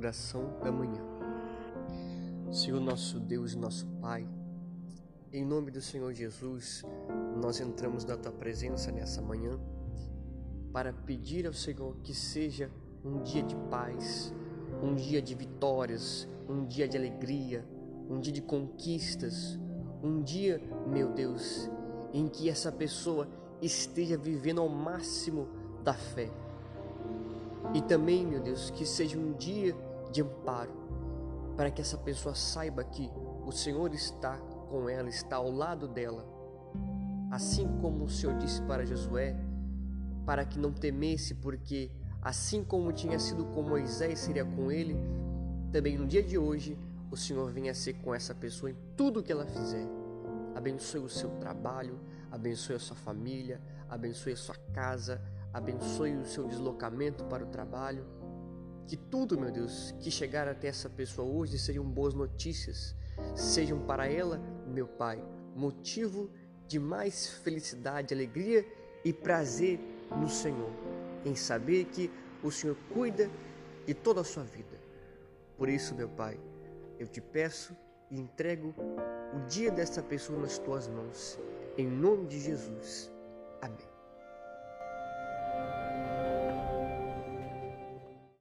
oração da manhã. Senhor nosso Deus e nosso Pai, em nome do Senhor Jesus, nós entramos na tua presença nessa manhã para pedir ao Senhor que seja um dia de paz, um dia de vitórias, um dia de alegria, um dia de conquistas, um dia, meu Deus, em que essa pessoa esteja vivendo ao máximo da fé. E também, meu Deus, que seja um dia de amparo, para que essa pessoa saiba que o Senhor está com ela, está ao lado dela. Assim como o Senhor disse para Josué, para que não temesse, porque assim como tinha sido com Moisés, seria com ele, também no dia de hoje o Senhor venha ser com essa pessoa em tudo que ela fizer. Abençoe o seu trabalho, abençoe a sua família, abençoe a sua casa, abençoe o seu deslocamento para o trabalho. Que tudo, meu Deus, que chegar até essa pessoa hoje sejam boas notícias, sejam para ela, meu Pai, motivo de mais felicidade, alegria e prazer no Senhor, em saber que o Senhor cuida de toda a sua vida. Por isso, meu Pai, eu te peço e entrego o dia dessa pessoa nas tuas mãos, em nome de Jesus. Amém.